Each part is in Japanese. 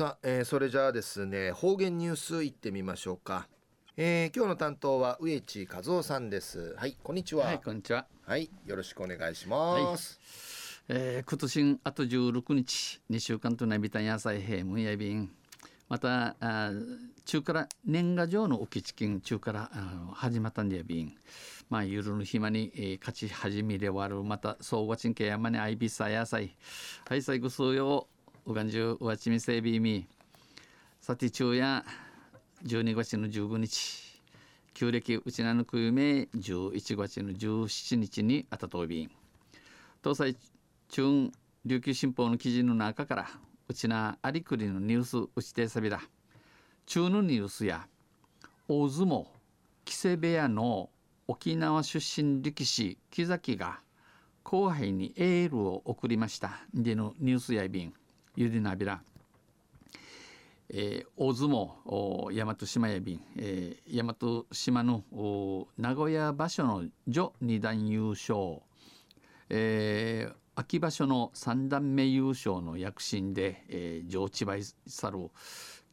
さあ、えー、それじゃあですね方言ニュースいってみましょうか、えー、今日の担当は植地和夫さんです。はいこんにちは。はいこんにちは。はいよろしくお願いします、はい、えー、今年あと16日2週間となびた野菜平 mun やびん。またあ中から年賀状の置きチキン中からあ始まったんでやびん。まあゆるの暇に、えー、勝ち始めで終わる。また総合賃金山にあいびさ野菜はい最後数ようがんじゅうわちみせびみ。さて昼夜12月の15日旧暦うちなぬくゆめ11月の17日にあたとびん。東西中琉球新報の記事の中からうちなありくりのニュースうちてさびだ。中のニュースや大相撲木瀬部屋の沖縄出身力士木崎が後輩にエールを送りました。でのニュースやびん。ゆりなびら、えー、大相撲大和島やびん、えー、大和島の名古屋場所の女二段優勝、えー、秋場所の三段目優勝の躍進で、えー、上智梅さる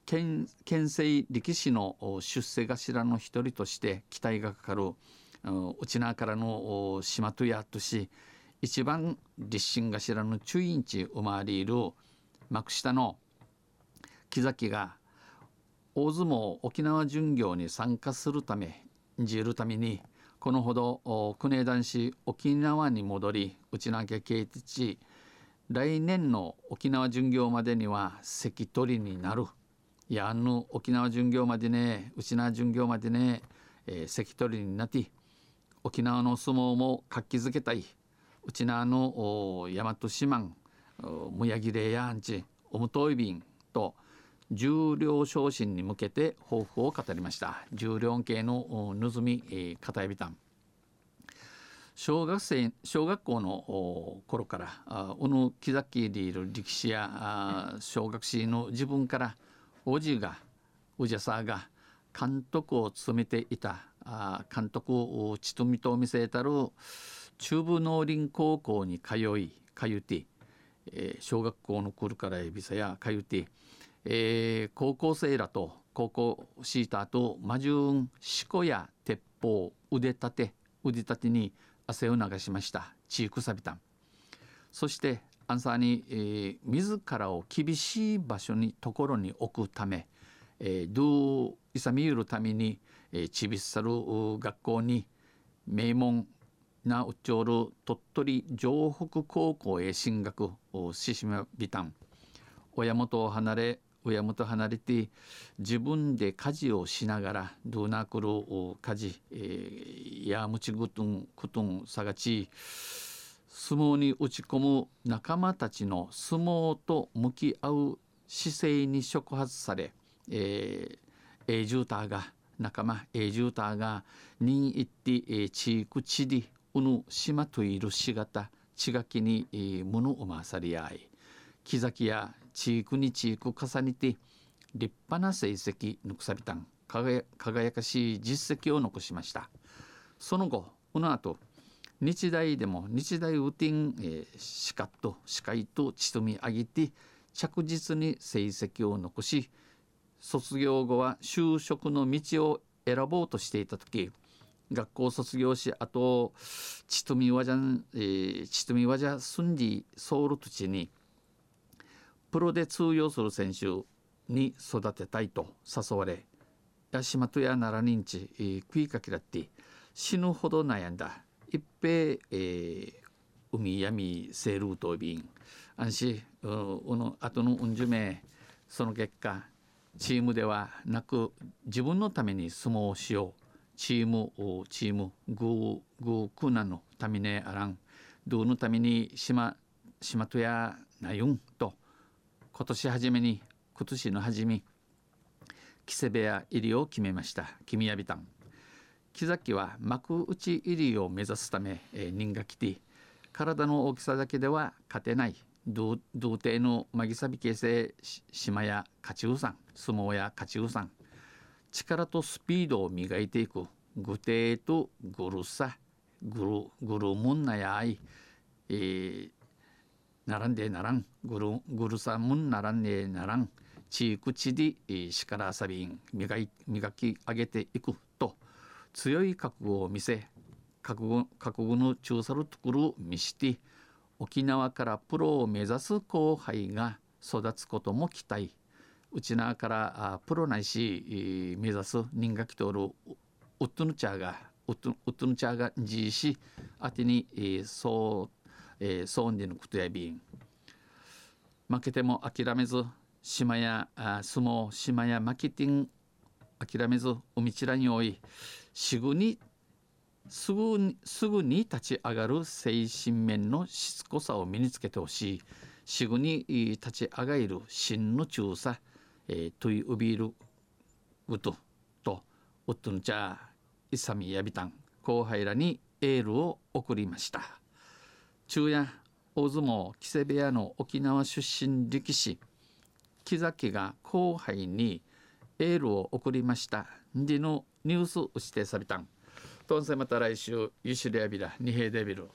県県政力士の出世頭の一人として期待がかかる内縄からの島とやとし一番立身頭の中院地生まれる幕下の木崎が大相撲沖縄巡業に参加するためじるためにこのほど国枝男子沖縄に戻り内縄家系地来年の沖縄巡業までには関取になる。やあの沖縄巡業までね内縄巡業までね、えー、関取になって沖縄の相撲も活気づけたい。内縄の大和四万むやぎれやんちおむといびんと重量昇進に向けて抱負を語りました。重量系のぬずみ、えー、片指たん小学生小学校の頃からおぬ木崎でいる力士や小学生の自分からおじがおじゃさが監督を務めていた監督をちとみと見せたる中部農林高校に通い通ってえー、小学校の頃からエビサやかゆて、えー、高校生らと高校シーターと魔順四股や鉄砲腕立て腕立てに汗を流しました。チークサビタンそしてアンサーに、えー、自らを厳しい場所にところに置くため、えー、ドゥイサミユるために、えー、チビッサル学校に名門なうちょる鳥取城北高校へ進学をししまびたん。親元を離れ親元離れて自分で家事をしながらドゥナクル家事、えー、やむちぐとんくとんさがち相撲に打ち込む仲間たちの相撲と向き合う姿勢に触発され、えー、エージューターが仲間エージューターが任意って、えー、地域地理うぬ島といるしがたちがきにむぬうまさり合い。木崎や地域に地域重ねて立派な成績ぬくさびたん。輝かしい実績を残しました。その後この後日大でも日大ウティン、えー、シカと司会とちとみ上げて着実に成績を残し卒業後は就職の道を選ぼうとしていた時学校卒業しあとちとみわじゃん、え、ちとみわじゃすんじソウル土地にプロで通用する選手に育てたいと誘われ八島とや奈良認知、えー、食いかけだって死ぬほど悩んだ。一平、えー、海闇セールート便安心。うの後のうんじゅめその結果チームではなく自分のために相撲をしよう。チームチームグーグークナのためねあらん。どうのために島島とやなゆん。と今年初めに今年の初め木瀬部屋入りを決めました。君やびたん。木崎は幕内入りを目指すため、えー、人が来て体の大きさだけでは勝てない。童貞のまぎさび形成島や勝ちうさん相撲や勝ちうさん。力とスピードを磨いていく具体とグルサグルグルムンナやい、えー、並んでならん。グルグルサムンならんねならん。地域地で力遊びん磨い磨き上げていくと。強い覚悟を見せ覚悟覚悟の中さるところを見して沖縄からプロを目指す後輩が育つことも期待。うちなからプロないし目指す人が来とるウッドヌチャーがウッドヌチャーがじいしあてに、えー、そう、えー、そうでのことやびん。負けても諦めず島やあ相撲島やマキティン諦めず海ちらにおいすぐにすぐにすぐに立ち上がる精神面のしつこさを身につけてほしい。すぐに立ち上がる真の中さ、えー、トイウビールウトとウッドンチャーイサミヤビタン後輩らにエールを送りました。昼夜大相撲木瀬部屋の沖縄出身力士木崎が後輩にエールを送りました。でのニュースを指定されたん。とんせまた来週ユシレアビラ二平デビル。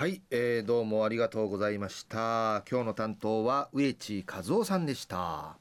はい、えー、どうもありがとうございました。今日の担当は植地和夫さんでした。